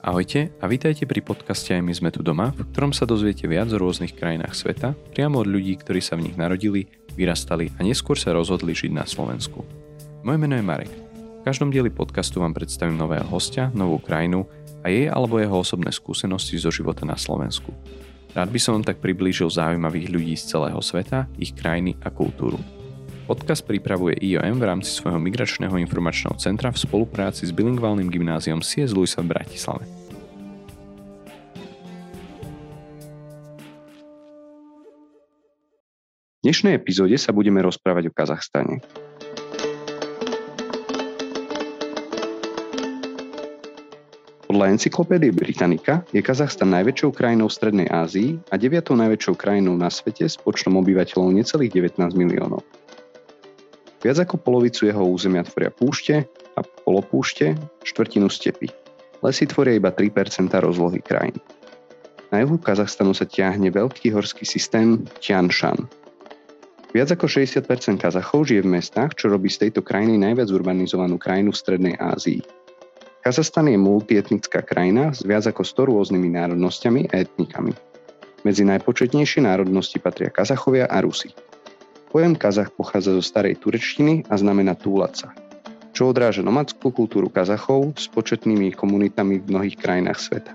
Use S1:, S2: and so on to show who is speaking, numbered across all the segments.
S1: Ahojte a vítajte pri podcaste Aj my sme tu doma, v ktorom sa dozviete viac o rôznych krajinách sveta, priamo od ľudí, ktorí sa v nich narodili, vyrastali a neskôr sa rozhodli žiť na Slovensku. Moje meno je Marek. V každom dieli podcastu vám predstavím nového hostia, novú krajinu a jej alebo jeho osobné skúsenosti zo života na Slovensku. Rád by som vám tak priblížil zaujímavých ľudí z celého sveta, ich krajiny a kultúru. Podcast pripravuje IOM v rámci svojho migračného informačného centra v spolupráci s bilingválnym gymnáziom CS Luisa v Bratislave. V dnešnej epizóde sa budeme rozprávať o Kazachstane. Podľa encyklopédie Britannica je Kazachstan najväčšou krajinou v Strednej Ázii a deviatou najväčšou krajinou na svete s počtom obyvateľov necelých 19 miliónov. Viac ako polovicu jeho územia tvoria púšte a polopúšte, štvrtinu stepy. Lesy tvoria iba 3% rozlohy krajín. Na juhu Kazachstanu sa ťahne veľký horský systém Tian Shan. Viac ako 60% Kazachov žije v mestách, čo robí z tejto krajiny najviac urbanizovanú krajinu v Strednej Ázii. Kazachstan je multietnická krajina s viac ako 100 rôznymi národnosťami a etnikami. Medzi najpočetnejšie národnosti patria Kazachovia a Rusi. Pojem Kazach pochádza zo starej turečtiny a znamená túlať sa, čo odráža nomadskú kultúru Kazachov s početnými komunitami v mnohých krajinách sveta.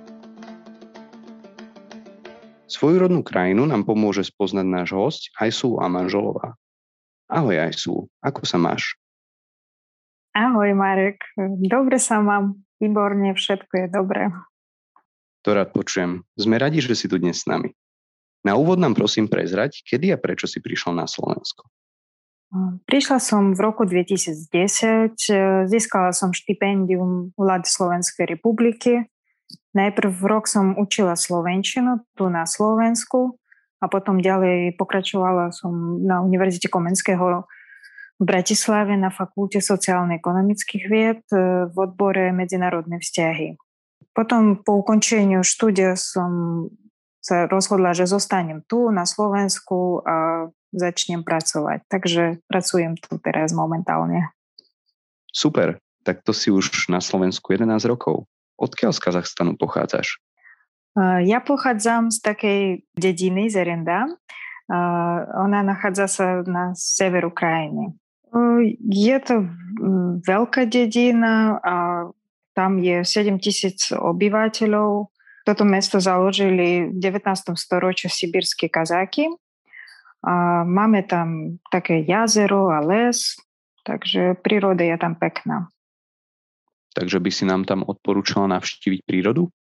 S1: Svoju rodnú krajinu nám pomôže spoznať náš host Ajsu Amanžolová. Ahoj Ajsu, ako sa máš?
S2: Ahoj Marek, dobre sa mám, výborne, všetko je dobré.
S1: To rád počujem. Sme radi, že si tu dnes s nami. Na úvod nám prosím prezrať, kedy a prečo si prišiel na Slovensko.
S2: Prišla som v roku 2010, e, získala som štipendium vlády Slovenskej republiky. Najprv rok som učila slovenčinu tu na Slovensku a potom ďalej pokračovala som na Univerzite Komenského v Bratislave na Fakulte sociálno-ekonomických vied e, v odbore medzinárodné vzťahy. Potom po ukončeniu štúdia som sa rozhodla, že zostanem tu na Slovensku a začnem pracovať. Takže pracujem tu teraz momentálne.
S1: Super, tak to si už na Slovensku 11 rokov. Odkiaľ z Kazachstanu pochádzaš?
S2: Ja pochádzam z takej dediny Zerenda. Ona nachádza sa na severu krajiny. Je to veľká dedina a tam je 7 tisíc obyvateľov toto mesto založili v 19. storočí sibírske kazáky. A máme tam také jazero a les, takže príroda je tam pekná.
S1: Takže by si nám tam odporúčala navštíviť prírodu?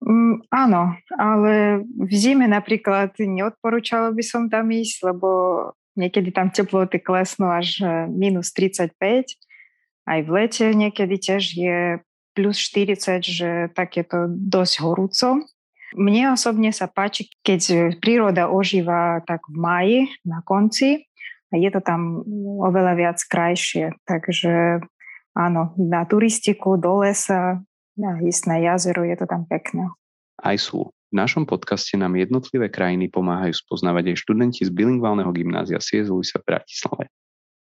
S2: Mm, áno, ale v zime napríklad neodporúčala by som tam ísť, lebo niekedy tam teploty klesnú až minus 35. Aj v lete niekedy tiež je plus 40, že tak je to dosť horúco. Mne osobne sa páči, keď príroda ožíva tak v maji na konci a je to tam oveľa viac krajšie. Takže áno, na turistiku, do lesa, na na jazero, je to tam pekné.
S1: Aj sú. V našom podcaste nám jednotlivé krajiny pomáhajú spoznávať aj študenti z bilingválneho gymnázia CS Luisa v Bratislave.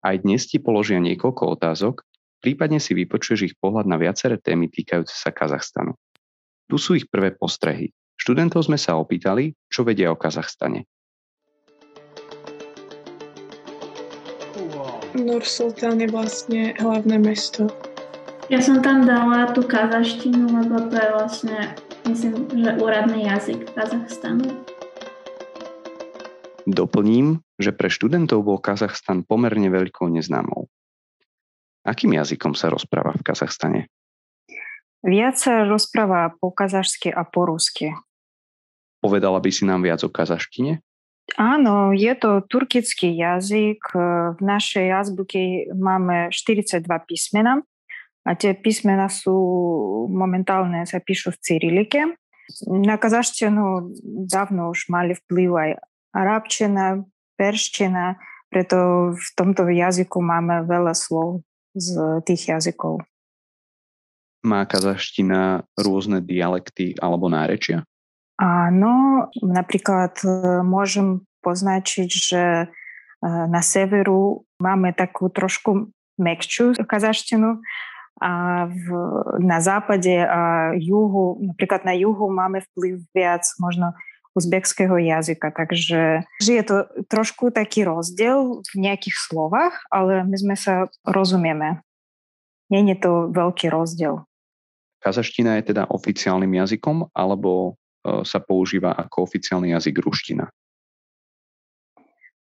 S1: Aj dnes ti položia niekoľko otázok, Prípadne si vypočuješ ich pohľad na viaceré témy týkajúce sa Kazachstanu. Tu sú ich prvé postrehy. Študentov sme sa opýtali, čo vedia o Kazachstane.
S3: Nur Sultán je vlastne hlavné mesto.
S4: Ja som tam dala tú kazaštinu, lebo to je vlastne, myslím, že úradný jazyk Kazachstanu.
S1: Doplním, že pre študentov bol Kazachstan pomerne veľkou neznámou. Akým jazykom sa rozpráva v Kazachstane?
S2: Viac sa rozpráva po kazašsky a po rusky.
S1: Povedala by si nám viac o kazaštine?
S2: Áno, je to turkický jazyk. V našej azbuke máme 42 písmena a tie písmena sú momentálne sa píšu v cyrilike. Na kazaštinu dávno už mali vplyv aj arabčina, perština, preto v tomto jazyku máme veľa slov z tých jazykov.
S1: Má kazaština rôzne dialekty alebo nárečia?
S2: Áno, napríklad e, môžem poznačiť, že e, na severu máme takú trošku mekčiu kazaštinu a v, na západe a juhu, napríklad na juhu máme vplyv viac možno uzbekského jazyka. Takže je to trošku taký rozdiel v nejakých slovách, ale my sme sa rozumieme. Nie je to veľký rozdiel.
S1: Kazaština je teda oficiálnym jazykom alebo e, sa používa ako oficiálny jazyk ruština?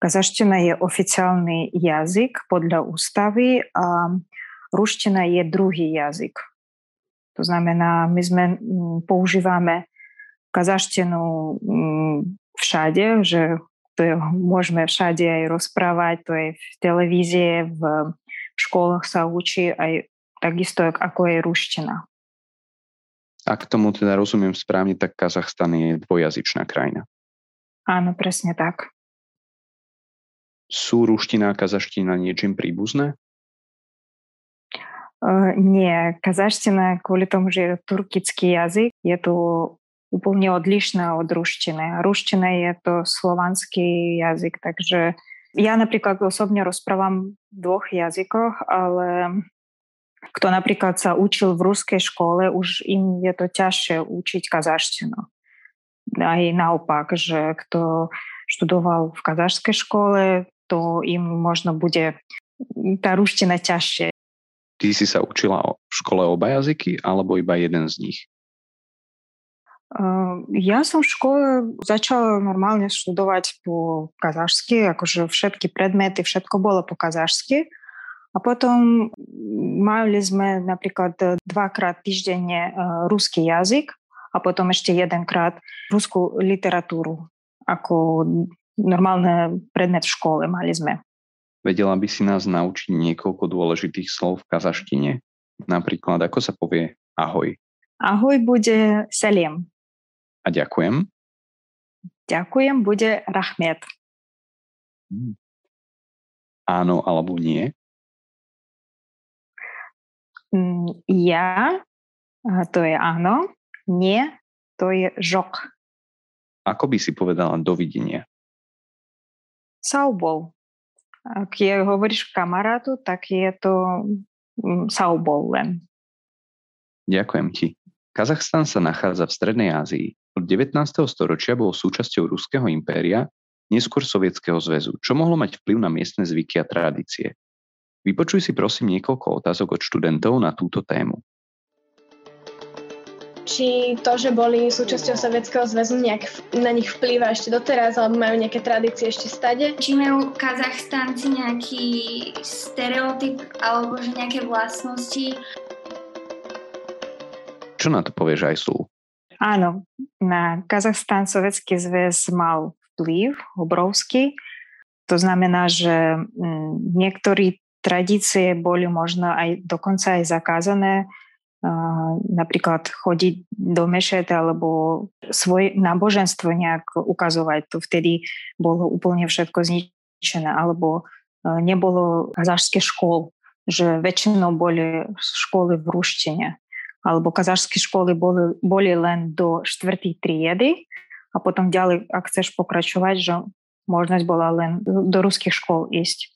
S2: Kazaština je oficiálny jazyk podľa ústavy a ruština je druhý jazyk. To znamená, my sme používame kazaštinu všade, že to je, môžeme všade aj rozprávať, to je v televízie, v školách sa učí aj takisto ako je ruština.
S1: Ak tomu teda rozumiem správne, tak Kazachstan je dvojazyčná krajina.
S2: Áno, presne tak.
S1: Sú ruština a kazaština niečím príbuzné?
S2: Uh, nie, kazaština kvôli tomu, že je turkický jazyk, je to úplne odlišné od ruštiny. Ruština je to slovanský jazyk, takže ja napríklad osobne rozprávam v dvoch jazykoch, ale kto napríklad sa učil v ruskej škole, už im je to ťažšie učiť kazaštinu. Aj naopak, že kto študoval v kazašskej škole, to im možno bude tá ruština ťažšie.
S1: Ty si sa učila v škole oba jazyky alebo iba jeden z nich?
S2: Ja som v škole začala normálne študovať po kazašsky, akože všetky predmety, všetko bolo po kazašsky. A potom mali sme napríklad dvakrát týždenne ruský jazyk a potom ešte jedenkrát ruskú literatúru ako normálne predmet v škole mali sme.
S1: Vedela by si nás naučiť niekoľko dôležitých slov v kazaštine? Napríklad, ako sa povie ahoj?
S2: Ahoj bude seliem.
S1: A ďakujem?
S2: Ďakujem bude rahmet.
S1: Hmm. Áno alebo nie?
S2: Mm, ja, to je áno. Nie, to je žok.
S1: Ako by si povedala dovidenia?
S2: Saubol. Ak je, hovoríš kamarátu, tak je to mm, saubol len.
S1: Ďakujem ti. Kazachstan sa nachádza v Strednej Ázii. Od 19. storočia bol súčasťou Ruského impéria, neskôr Sovietskeho zväzu, čo mohlo mať vplyv na miestne zvyky a tradície. Vypočuj si prosím niekoľko otázok od študentov na túto tému
S5: či to, že boli súčasťou Sovietskeho zväzu, nejak na nich vplýva ešte doteraz, alebo majú nejaké tradície ešte stade?
S4: Či majú Kazachstánci nejaký stereotyp, alebo že nejaké vlastnosti?
S1: Čo na to povieš aj
S2: Áno, na Kazachstán Sovietský zväz mal vplyv obrovský. To znamená, že mm, niektorí tradície boli možno aj dokonca aj zakázané napríklad chodiť do mešet alebo svoje náboženstvo nejak ukazovať. To vtedy bolo úplne všetko zničené. Alebo nebolo kazašské škôl, že väčšinou boli školy v ruštine. Alebo kazašské školy boli, boli len do štvrtej triedy a potom ďalej, ak chceš pokračovať, že možnosť bola len do ruských škôl ísť.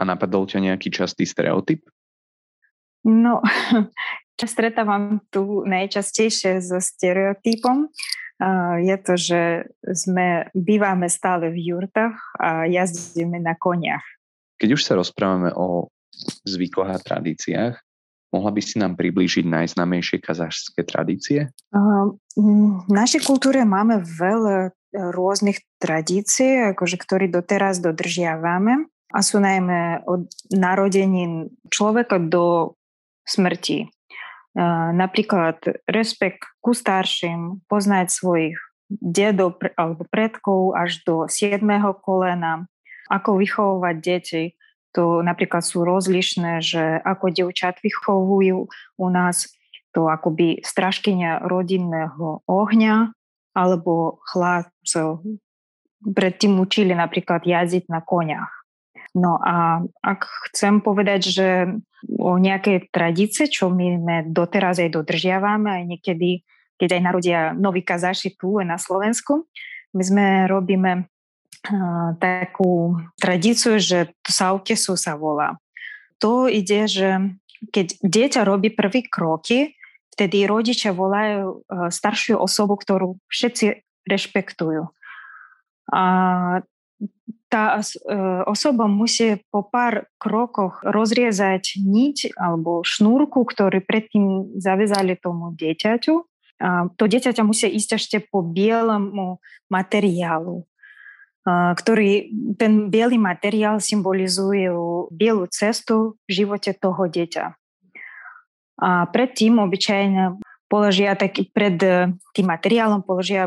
S1: A napadol ťa nejaký častý stereotyp?
S2: No, stretávam tu najčastejšie so stereotypom. Je to, že sme, bývame stále v jurtách a jazdíme na koniach.
S1: Keď už sa rozprávame o zvykoch a tradíciách, mohla by si nám priblížiť najznamejšie kazašské tradície?
S2: V našej kultúre máme veľa rôznych tradícií, akože, ktoré doteraz dodržiavame a sú najmä od narodení človeka do smrti. Napríklad rešpekt ku starším, poznať svojich dedov alebo predkov až do 7. kolena, ako vychovávať deti. To napríklad sú rozlišné, že ako devčat vychovujú u nás, to akoby straškynia rodinného ohňa alebo chlapcov. Predtým učili napríklad jazdiť na koniach. No a ak chcem povedať, že o nejaké tradície, čo my doteraz aj dodržiavame, aj niekedy, keď aj narodia noví kazaši tu na Slovensku, my sme robíme takú tradíciu, že Saukesu sa volá. To ide, že keď dieťa robí prvý kroky, vtedy rodičia volajú staršiu osobu, ktorú všetci rešpektujú. A tá osoba musí po pár krokoch rozriezať niť alebo šnúrku, ktorý predtým zavezali tomu dieťaťu. A to dieťaťa musí ísť ešte po bielemu materiálu ktorý ten biely materiál symbolizuje bielu cestu v živote toho dieťa. A predtým obyčajne položia taký, pred e, tým materiálom položia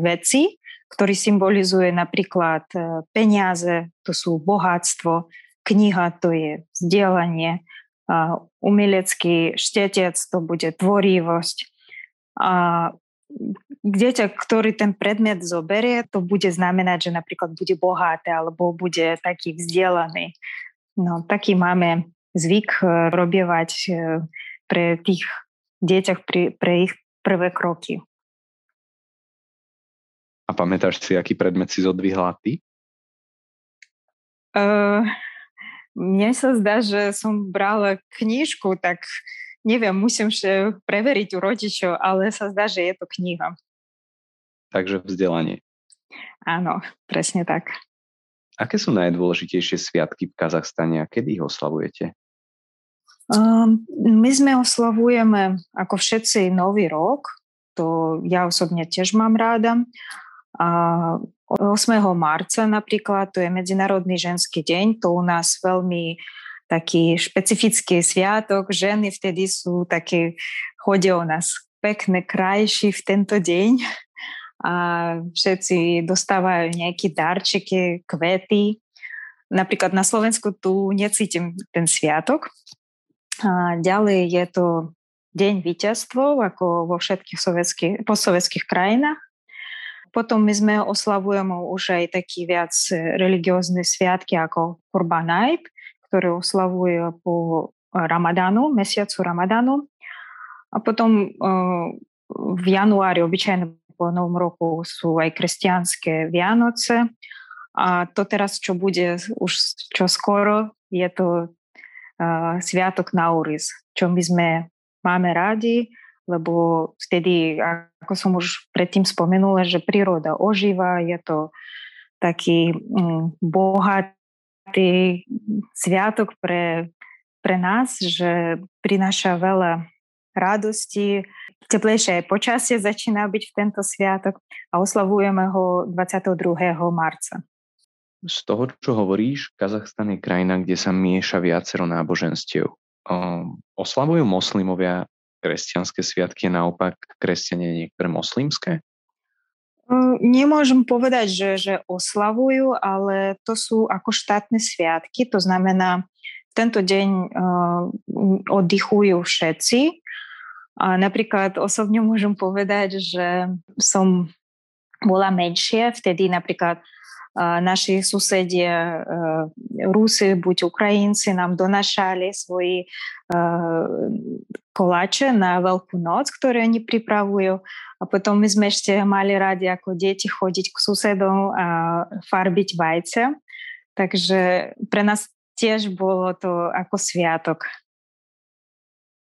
S2: veci, ktorý symbolizuje napríklad e, peniaze, to sú bohatstvo, kniha, to je vzdelanie, umelecký štetec, to bude tvorivosť. A dieťa, ktorý ten predmet zoberie, to bude znamenať, že napríklad bude bohaté alebo bude taký vzdelaný. No, taký máme zvyk e, robievať e, pre tých deťach pre, pre ich prvé kroky.
S1: A pamätáš si, aký predmet si zodvihla ty?
S2: Uh, mne sa zdá, že som brala knižku, tak neviem, musím preveriť u rodičov, ale sa zdá, že je to kniha.
S1: Takže vzdelanie.
S2: Áno, presne tak.
S1: Aké sú najdôležitejšie sviatky v Kazachstane a kedy ich oslavujete?
S2: Um, my sme oslavujeme ako všetci Nový rok, to ja osobne tiež mám ráda. A 8. marca napríklad, to je Medzinárodný ženský deň, to u nás veľmi taký špecifický sviatok. Ženy vtedy sú také, chodia u nás pekné, krajší v tento deň a všetci dostávajú nejaké darčeky, kvety. Napríklad na Slovensku tu necítim ten sviatok. A ďalej je to deň víťazstvo, ako vo všetkých sovietských, postsovietských krajinách. Potom my sme oslavujeme už aj taký viac religiózne sviatky ako Kurban Aib, ktoré oslavuje po Ramadánu, mesiacu Ramadánu. A potom v januári obyčajne po novom roku sú aj kresťanské Vianoce. A to teraz, čo bude už čo skoro, je to uh, Sviatok Nauris, čo my sme máme radi, lebo vtedy, ako som už predtým spomenula, že príroda ožíva, je to taký um, bohatý sviatok pre, pre nás, že prináša veľa radosti, teplejšie počasie začína byť v tento sviatok a oslavujeme ho 22. marca.
S1: Z toho, čo hovoríš, Kazachstan je krajina, kde sa mieša viacero náboženstiev. Oslavujú moslimovia kresťanské sviatky naopak kresťania niektoré moslimské?
S2: Nemôžem povedať, že, že oslavujú, ale to sú ako štátne sviatky, to znamená, tento deň uh, oddychujú všetci, a napríklad osobne môžem povedať, že som bola menšia, vtedy napríklad naši susedia, Rusi, buď Ukrajinci, nám donašali svoji koláče na Veľkú noc, ktoré oni pripravujú. A potom my sme ešte mali radi ako deti chodiť k susedom a farbiť vajce. Takže pre nás tiež bolo to ako sviatok.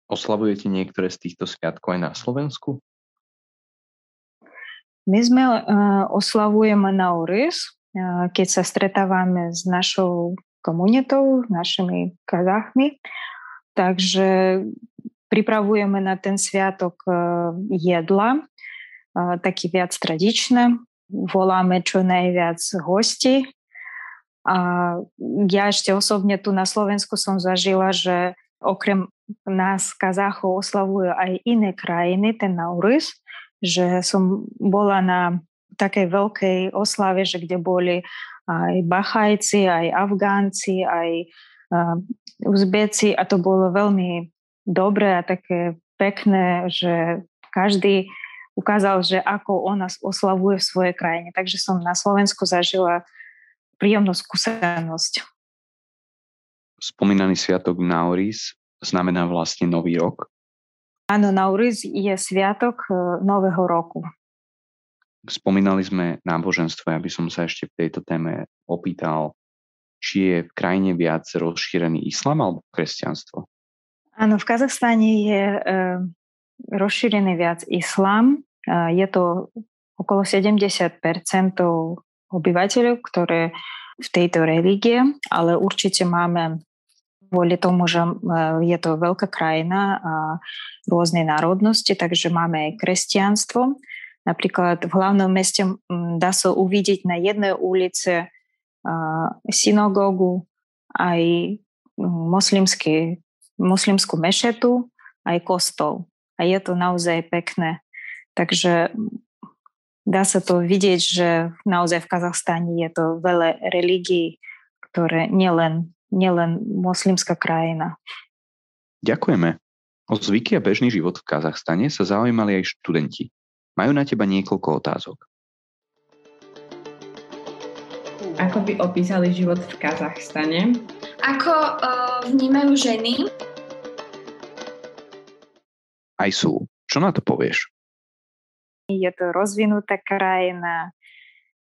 S1: Oslavujete niektoré z týchto sviatkov aj na Slovensku?
S2: My sme uh, oslavujeme na uh, keď sa stretávame s našou komunitou, našimi kazachmi. Takže pripravujeme na ten sviatok uh, jedla, uh, taký viac tradičné. Voláme čo najviac hostí. A ja ešte osobne tu na Slovensku som zažila, že okrem nás Kazachov oslavujú aj iné krajiny, ten Naurus, že som bola na takej veľkej oslave, že kde boli aj Bachajci, aj Afgánci, aj uh, Uzbeci a to bolo veľmi dobré a také pekné, že každý ukázal, že ako on nás oslavuje v svojej krajine. Takže som na Slovensku zažila príjemnú skúsenosť
S1: spomínaný sviatok Nauris znamená vlastne Nový rok?
S2: Áno, Nauris je sviatok e, Nového roku.
S1: Spomínali sme náboženstvo, ja by som sa ešte v tejto téme opýtal, či je v krajine viac rozšírený islam alebo kresťanstvo?
S2: Áno, v Kazachstane je e, rozšírený viac islám. E, je to okolo 70% obyvateľov, ktoré v tejto religie, ale určite máme kvôli tomu, že e, je to veľká krajina a rôzne národnosti, takže máme aj kresťanstvo. Napríklad v hlavnom meste dá sa uvidieť na jednej ulici synagógu, aj moslimský, moslimskú mešetu, aj kostol. A je to naozaj pekné. Takže dá sa to vidieť, že naozaj v Kazachstane je to veľa religií, ktoré nielen, nielen moslimská krajina.
S1: Ďakujeme. O zvyky a bežný život v Kazachstane sa zaujímali aj študenti. Majú na teba niekoľko otázok.
S6: Ako by opísali život v Kazachstane?
S7: Ako uh, vnímajú ženy?
S1: Aj sú. Čo na to povieš?
S2: Je to rozvinutá krajina,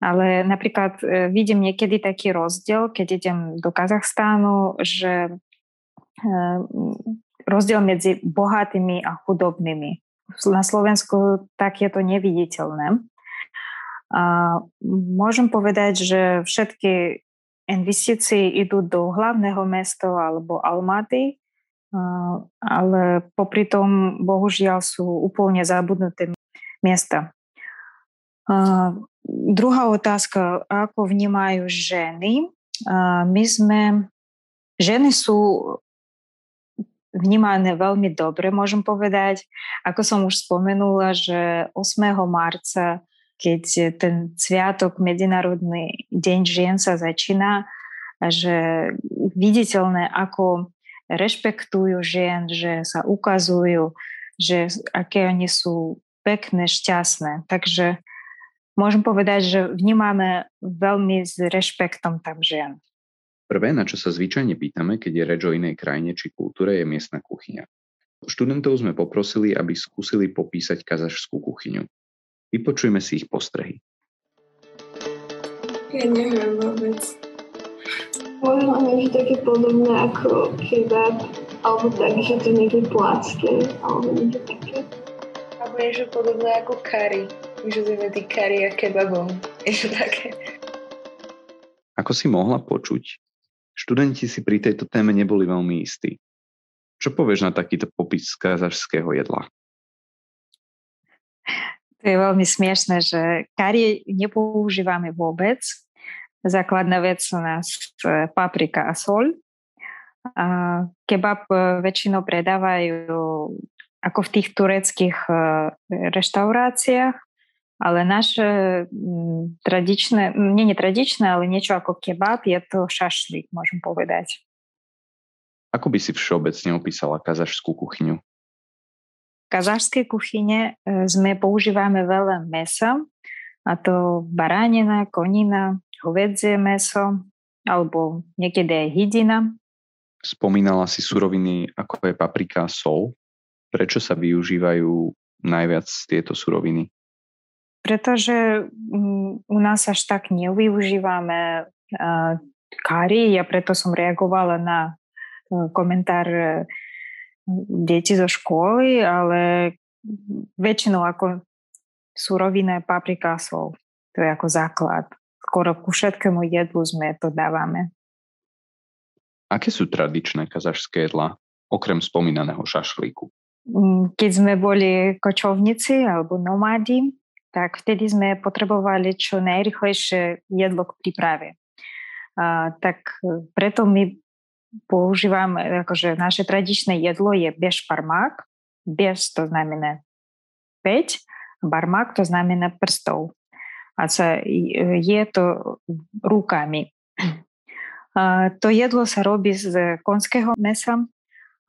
S2: ale napríklad uh, vidím niekedy taký rozdiel, keď idem do Kazachstánu, že uh, rozdiel medzi bohatými a chudobnými. Na Slovensku tak je to neviditeľné. A môžem povedať, že všetky investície idú do hlavného mesta alebo Almaty, ale popri tom bohužiaľ sú úplne zabudnuté miesta. Druhá otázka, ako vnímajú ženy. My sme, ženy sú vnímané veľmi dobre, môžem povedať. Ako som už spomenula, že 8. marca keď ten sviatok, Medzinárodný deň žien sa začína, že viditeľné, ako rešpektujú žien, že sa ukazujú, že aké oni sú pekné, šťastné. Takže môžem povedať, že vnímame veľmi s rešpektom tam žien.
S1: Prvé, na čo sa zvyčajne pýtame, keď je reč o inej krajine či kultúre, je miestna kuchyňa. Študentov sme poprosili, aby skúsili popísať kazašskú kuchyňu. Vypočujme si ich postrehy.
S3: Ja neviem vôbec.
S8: Možno niečo také podobné ako kebab, alebo tak, že to niekde placké, alebo niečo také.
S9: Alebo niečo podobné ako curry. Že to medzi curry a kebabom. Niečo také.
S1: Ako si mohla počuť, študenti si pri tejto téme neboli veľmi istí. Čo povieš na takýto popis kazašského jedla?
S2: To je veľmi smiešné, že kari nepoužívame vôbec. Základná vec u nás e, paprika a sol. Kebab e, väčšinou predávajú ako v tých tureckých e, ale naše tradičné, nie netradičné, ale niečo ako kebab je to šašlík, môžem povedať.
S1: Ako by si všeobecne opísala kazašskú kuchyňu?
S2: kazašskej kuchyne e, sme používame veľa mesa, a to baranina, konina, hovedzie meso, alebo niekedy aj hydina.
S1: Spomínala si suroviny ako je paprika a sol. Prečo sa využívajú najviac tieto suroviny?
S2: Pretože mm, u nás až tak nevyužívame kari, ja preto som reagovala na e, komentár e, deti zo školy, ale väčšinou ako surovina je paprika sol. To je ako základ. Skoro ku všetkému jedlu sme to dávame.
S1: Aké sú tradičné kazašské jedlá, okrem spomínaného šašlíku?
S2: Mm, keď sme boli kočovníci alebo nomádi, tak vtedy sme potrebovali čo najrychlejšie jedlo k príprave. A, tak preto my používam, akože naše tradičné jedlo je bež parmák. Bež to znamená 5, barmak to znamená prstov. A sa, je to rukami. A to jedlo sa robí z konského mesa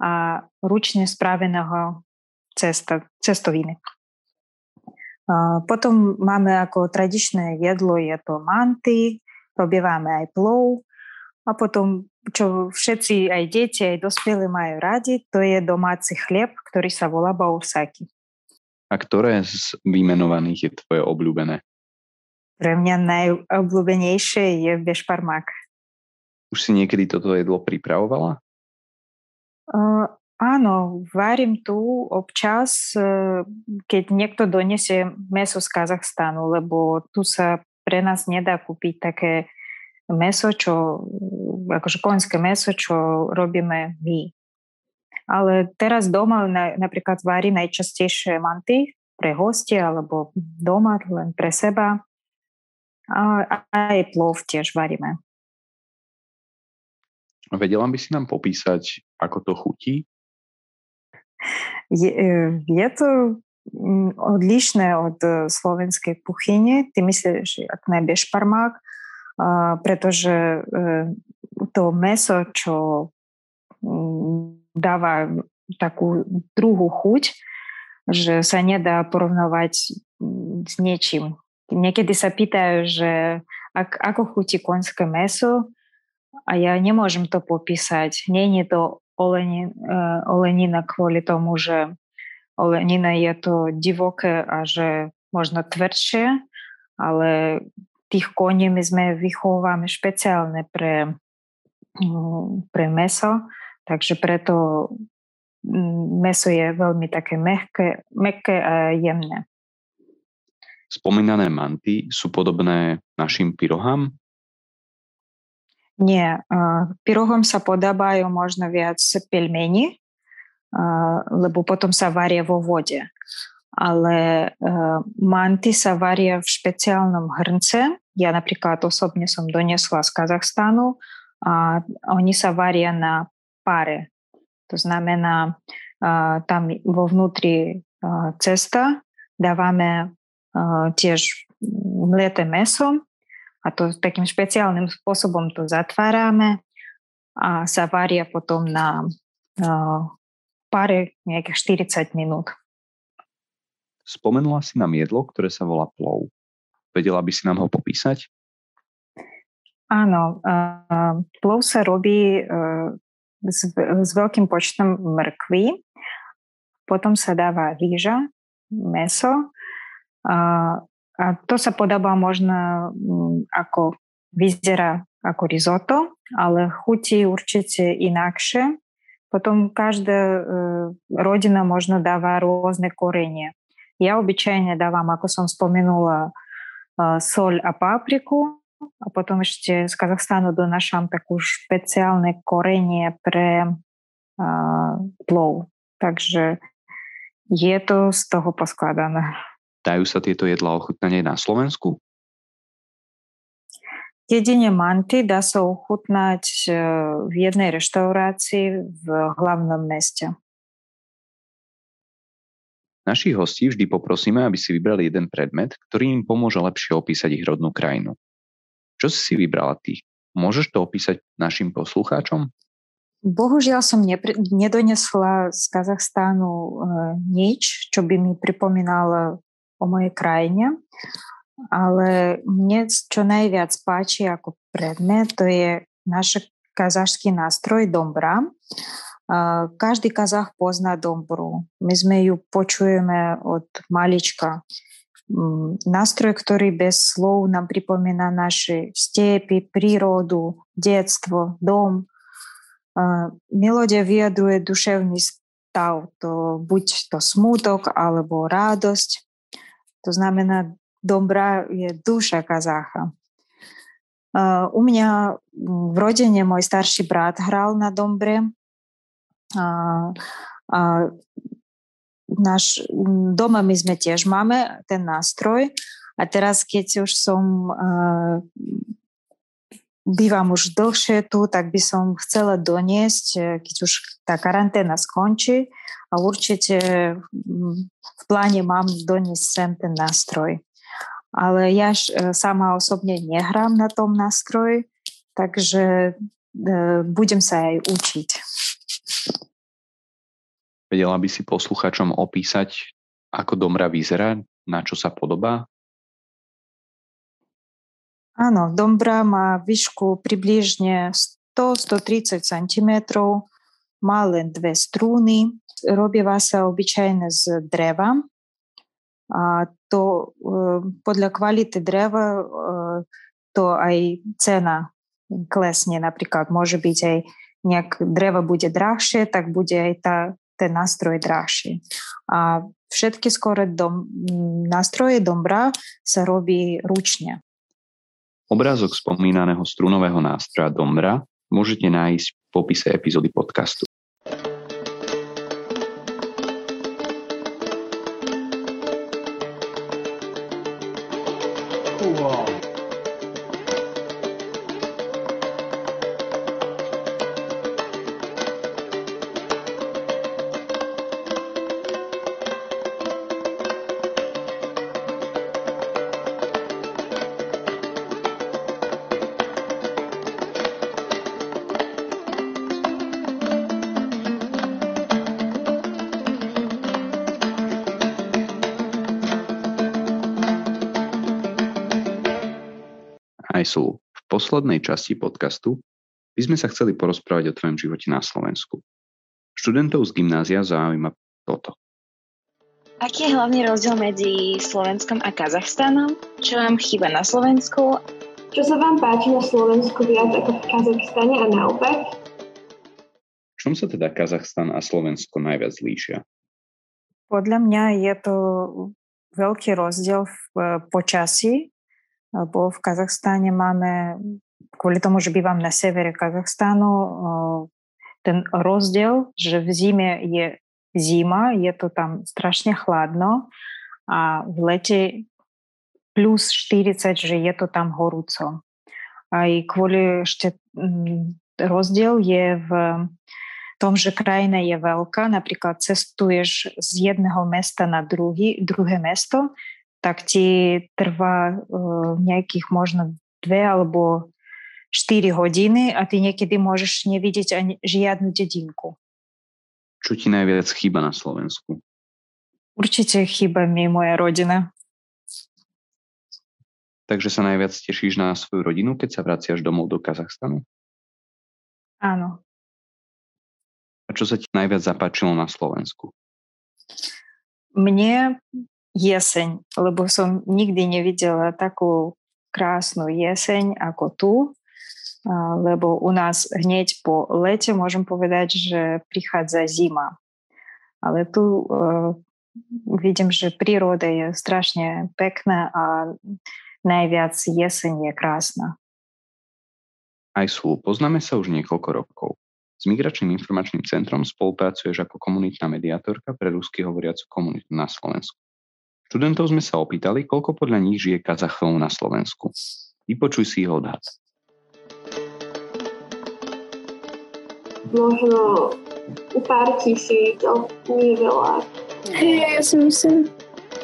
S2: a ručne spraveného cesta, cestoviny. Potom máme ako tradičné jedlo, je to manty, robievame aj plov a potom čo všetci, aj deti, aj dospelí majú radi, to je domáci chlieb, ktorý sa volá bausaki.
S1: A ktoré z vymenovaných je tvoje obľúbené?
S2: Pre mňa najobľúbenejšie je bešparmák.
S1: Už si niekedy toto jedlo pripravovala?
S2: Uh, áno, varím tu občas, keď niekto donesie meso z Kazachstanu, lebo tu sa pre nás nedá kúpiť také meso, čo, akože koňské meso, čo robíme my. Ale teraz doma na, napríklad varí najčastejšie manty pre hostia alebo doma len pre seba. A aj plov tiež varíme.
S1: Vedela by si nám popísať, ako to chutí?
S2: Od e, slovenskej kuchyne. Ty myslíš, ak najbie šparmák, pretože e, to meso, čo mm, dáva takú druhú chuť, že sa nedá porovnovať s niečím. Niekedy sa pýtajú, že ak, ako chutí konské meso, a ja nemôžem to popísať. Nie je to oleni, uh, olenina kvôli tomu, že olenina je to divoké a že možno tvrdšie, ale tých koní my sme vychovávame špeciálne pre, pre meso, takže preto meso je veľmi také mehké, mehké a jemné.
S1: Spomínané manty sú podobné našim pyrohám?
S2: Nie, pyrohom sa podobajú možno viac pelmeni, lebo potom sa varia vo vode. Ale manty sa varia v špeciálnom hrnce. Ja napríklad osobne som donesla z Kazachstanu a oni sa varia na pare. To znamená, tam vo vnútri cesta dávame tiež mleté meso a to takým špeciálnym spôsobom to zatvárame a sa varia potom na uh, pare nejakých 40 minút.
S1: Spomenula si nám jedlo, ktoré sa volá plov. Vedela by si nám ho popísať?
S2: Áno, uh, plov sa robí uh, s, s veľkým počtom mrkvy, potom sa dáva rýža, meso, uh, to sa podobá možno mm, ako vyzerá ako risotto, ale chutí určite inakšie. Potom každá e, rodina možno dáva rôzne korenie. Ja obyčajne dávam, ako som spomenula, e, sol a papriku, a potom ešte z Kazachstanu donášam takú špeciálne korenie pre uh, plov. Takže je to z toho poskladané.
S1: Dajú sa tieto jedlá ochutnať aj na Slovensku?
S2: Jedine manty dá sa ochutnať e, v jednej reštaurácii v hlavnom meste.
S1: Našich hostí vždy poprosíme, aby si vybrali jeden predmet, ktorý im pomôže lepšie opísať ich rodnú krajinu. Čo si si vybrala ty? Môžeš to opísať našim poslucháčom?
S2: Bohužiaľ som nepr- nedonesla z Kazachstánu e, nič, čo by mi pripomínalo o mojej krajine, ale mne čo najviac páči ako predmet, to je náš kazašský nástroj Dombra. Každý kazach pozná Dombru. My sme ju počujeme od malička. Nástroj, ktorý bez slov nám pripomína naše stepy, prírodu, detstvo, dom. Melódia vyjadruje duševný stav, to buď to smutok alebo radosť. To znamená, dobra je duša kazácha. U mňa v rodine môj starší brat hral na dombre. A, a náš, doma my sme tiež máme ten nástroj. A teraz, keď už som bývam už dlhšie tu, tak by som chcela doniesť, e, keď už tá karanténa skončí a určite v pláne mám doniesť sem ten nástroj. Ale ja e, sama osobne nehrám na tom nástroji, takže e, budem sa aj učiť.
S1: Vedela by si posluchačom opísať, ako domra vyzerá, na čo sa podobá?
S2: Áno, dombra má výšku približne 100-130 cm, má len dve strúny, robíva sa obyčajne z dreva. A to podľa kvality dreva to aj cena klesne. Napríklad môže byť aj nejak drevo bude drahšie, tak bude aj tá, ten nástroj drahší. A všetky skoro dom, nástroje dombra sa robí ručne.
S1: Obrázok spomínaného strunového nástroja dombra môžete nájsť v popise epizódy podcastu. Aj sú. V poslednej časti podcastu by sme sa chceli porozprávať o tvojom živote na Slovensku. Študentov z gymnázia zaujíma toto.
S10: Aký je hlavný rozdiel medzi Slovenskom a Kazachstanom? Čo vám chýba na Slovensku?
S8: Čo sa vám páči na Slovensku viac ako v Kazachstane a naopak?
S1: V čom sa teda Kazachstan a Slovensko najviac líšia?
S2: Podľa mňa je to veľký rozdiel v eh, počasí lebo v Kazachstáne máme, kvôli tomu, že bývam na severe Kazachstánu, ten rozdiel, že v zime je zima, je to tam strašne chladno a v lete plus 40, že je to tam horúco. Aj kvôli ešte rozdiel je v tom, že krajina je veľká, napríklad cestuješ z jedného mesta na druhý, druhé mesto, tak ti trvá uh, nejakých možno dve alebo 4 hodiny a ty niekedy môžeš nevidieť ani žiadnu dedinku.
S1: Čo ti najviac chýba na Slovensku?
S2: Určite chýba mi moja rodina.
S1: Takže sa najviac tešíš na svoju rodinu, keď sa vraciaš domov do Kazachstanu?
S2: Áno.
S1: A čo sa ti najviac zapáčilo na Slovensku?
S2: Mne jeseň, lebo som nikdy nevidela takú krásnu jeseň ako tu, lebo u nás hneď po lete môžem povedať, že prichádza zima. Ale tu uh, vidím, že príroda je strašne pekná a najviac jeseň je krásna.
S1: Aj sú, poznáme sa už niekoľko rokov. S Migračným informačným centrom spolupracuješ ako komunitná mediátorka pre rusky hovoriacu komunitu na Slovensku. Študentov sme sa opýtali, koľko podľa nich žije Kazachov na Slovensku. Vypočuj si ich odhad.
S8: Možno u pár tisíc, ale nie veľa.
S4: Hej, ja si myslím.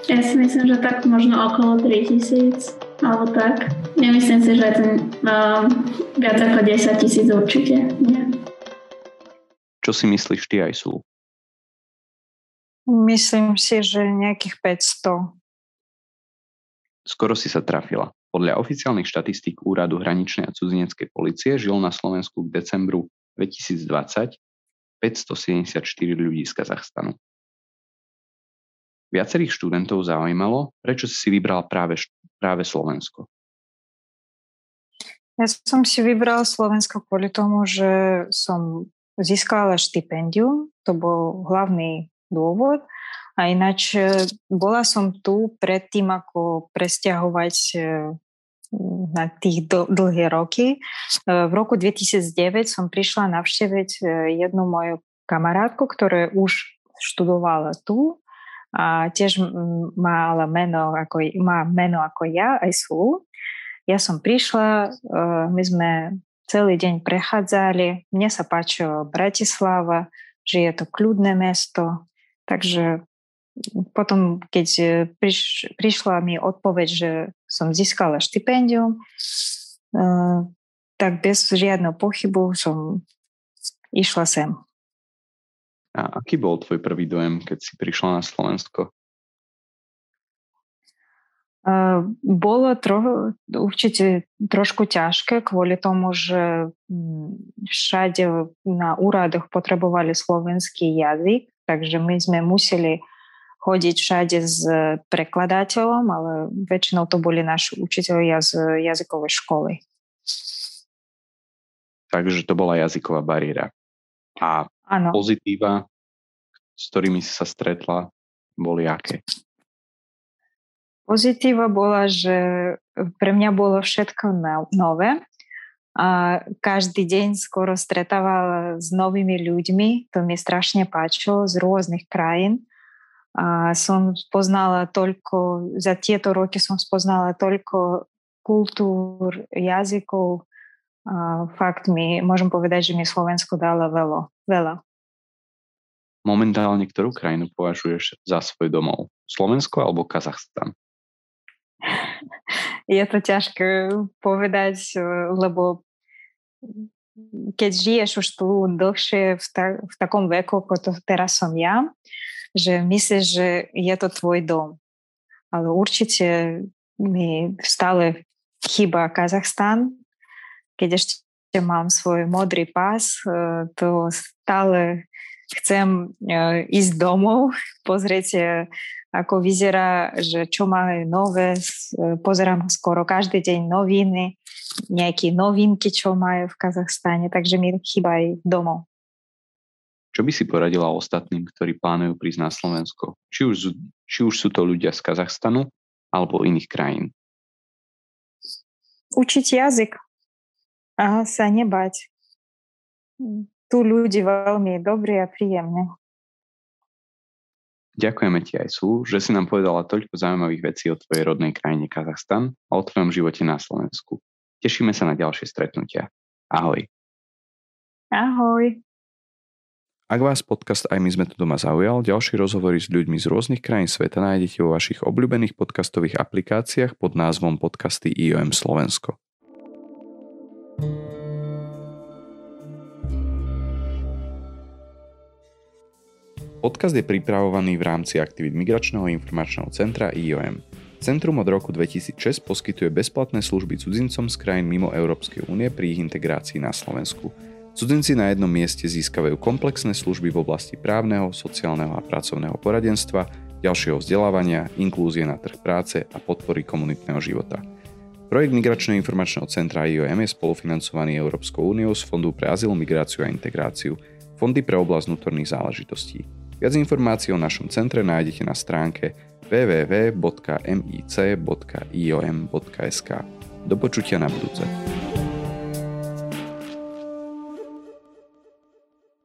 S4: Ja si myslím, že tak možno okolo 3000 alebo tak. Nemyslím si, že ten uh, viac ako 10 tisíc určite. Nie.
S1: Čo si myslíš ty aj sú?
S2: Myslím si, že nejakých 500.
S1: Skoro si sa trafila. Podľa oficiálnych štatistík Úradu hraničnej a cudzineckej policie žil na Slovensku v decembru 2020 574 ľudí z Kazachstanu. Viacerých študentov zaujímalo, prečo si si vybral práve, práve Slovensko.
S2: Ja som si vybral Slovensko kvôli tomu, že som získala štipendium. To bol hlavný dôvod. A ináč e, bola som tu predtým, ako presťahovať e, na tých dlhé roky. E, v roku 2009 som prišla navšteviť jednu moju kamarátku, ktorá už študovala tu a tiež mala meno ako, má meno ako ja, aj sú. Ja som prišla, my sme celý deň prechádzali, mne sa páčilo Bratislava, že je to kľudné mesto, Takže potom, keď e, priš, prišla mi odpoveď, že som získala štipendium, e, tak bez žiadneho pochybu som išla sem.
S1: A aký bol tvoj prvý dojem, keď si prišla na Slovensko?
S2: Uh, bolo tro, určite trošku ťažké kvôli tomu, že všade na úradoch potrebovali slovenský jazyk Takže my sme museli chodiť všade s prekladateľom, ale väčšinou to boli naši učiteľia z jazykovej školy.
S1: Takže to bola jazyková bariéra. A ano. pozitíva, s ktorými si sa stretla, boli aké?
S2: Pozitíva bola, že pre mňa bolo všetko nové. Každý deň skoro stretávala s novými ľuďmi. To mi strašne páčilo z rôznych krajín. Som spoznala toľko, za tieto roky som spoznala toľko kultúr, jazykov. Fakt mi, môžem povedať, že mi Slovensko dalo veľa. veľa.
S1: Momentálne ktorú krajinu považuješ za svoj domov? Slovensko alebo Kazachstan?
S2: Je to ťažké povedať, lebo keď žiješ už tu dlhšie v, ta, v takom veku, ako to teraz som ja, že myslíš, že je to tvoj dom. Ale určite mi stále chýba Kazachstan. Keď ešte mám svoj modrý pás, e, to stále chcem e, ísť domov, pozrieť ako vyzerá, že čo máme nové, pozerám skoro každý deň noviny, nejaké novinky, čo majú v Kazachstane, takže mi chýba aj domov.
S1: Čo by si poradila ostatným, ktorí plánujú prísť na Slovensko? Či už, či už sú to ľudia z Kazachstanu alebo iných krajín?
S2: Učiť jazyk a sa nebať. Tu ľudí veľmi dobrí a príjemní.
S1: Ďakujeme ti aj sú, že si nám povedala toľko zaujímavých vecí o tvojej rodnej krajine Kazachstan a o tvojom živote na Slovensku. Tešíme sa na ďalšie stretnutia. Ahoj.
S2: Ahoj.
S1: Ak vás podcast Aj my sme tu doma zaujal, ďalšie rozhovory s ľuďmi z rôznych krajín sveta nájdete vo vašich obľúbených podcastových aplikáciách pod názvom podcasty IOM Slovensko. Podcast je pripravovaný v rámci aktivít Migračného informačného centra IOM. Centrum od roku 2006 poskytuje bezplatné služby cudzincom z krajín mimo Európskej únie pri ich integrácii na Slovensku. Cudzinci na jednom mieste získavajú komplexné služby v oblasti právneho, sociálneho a pracovného poradenstva, ďalšieho vzdelávania, inklúzie na trh práce a podpory komunitného života. Projekt Migračného informačného centra IOM je spolufinancovaný Európskou úniou z Fondu pre azyl, migráciu a integráciu, Fondy pre oblasť vnútorných záležitostí. Viac informácií o našom centre nájdete na stránke www.mic.iom.sk. Do počutia na budúce.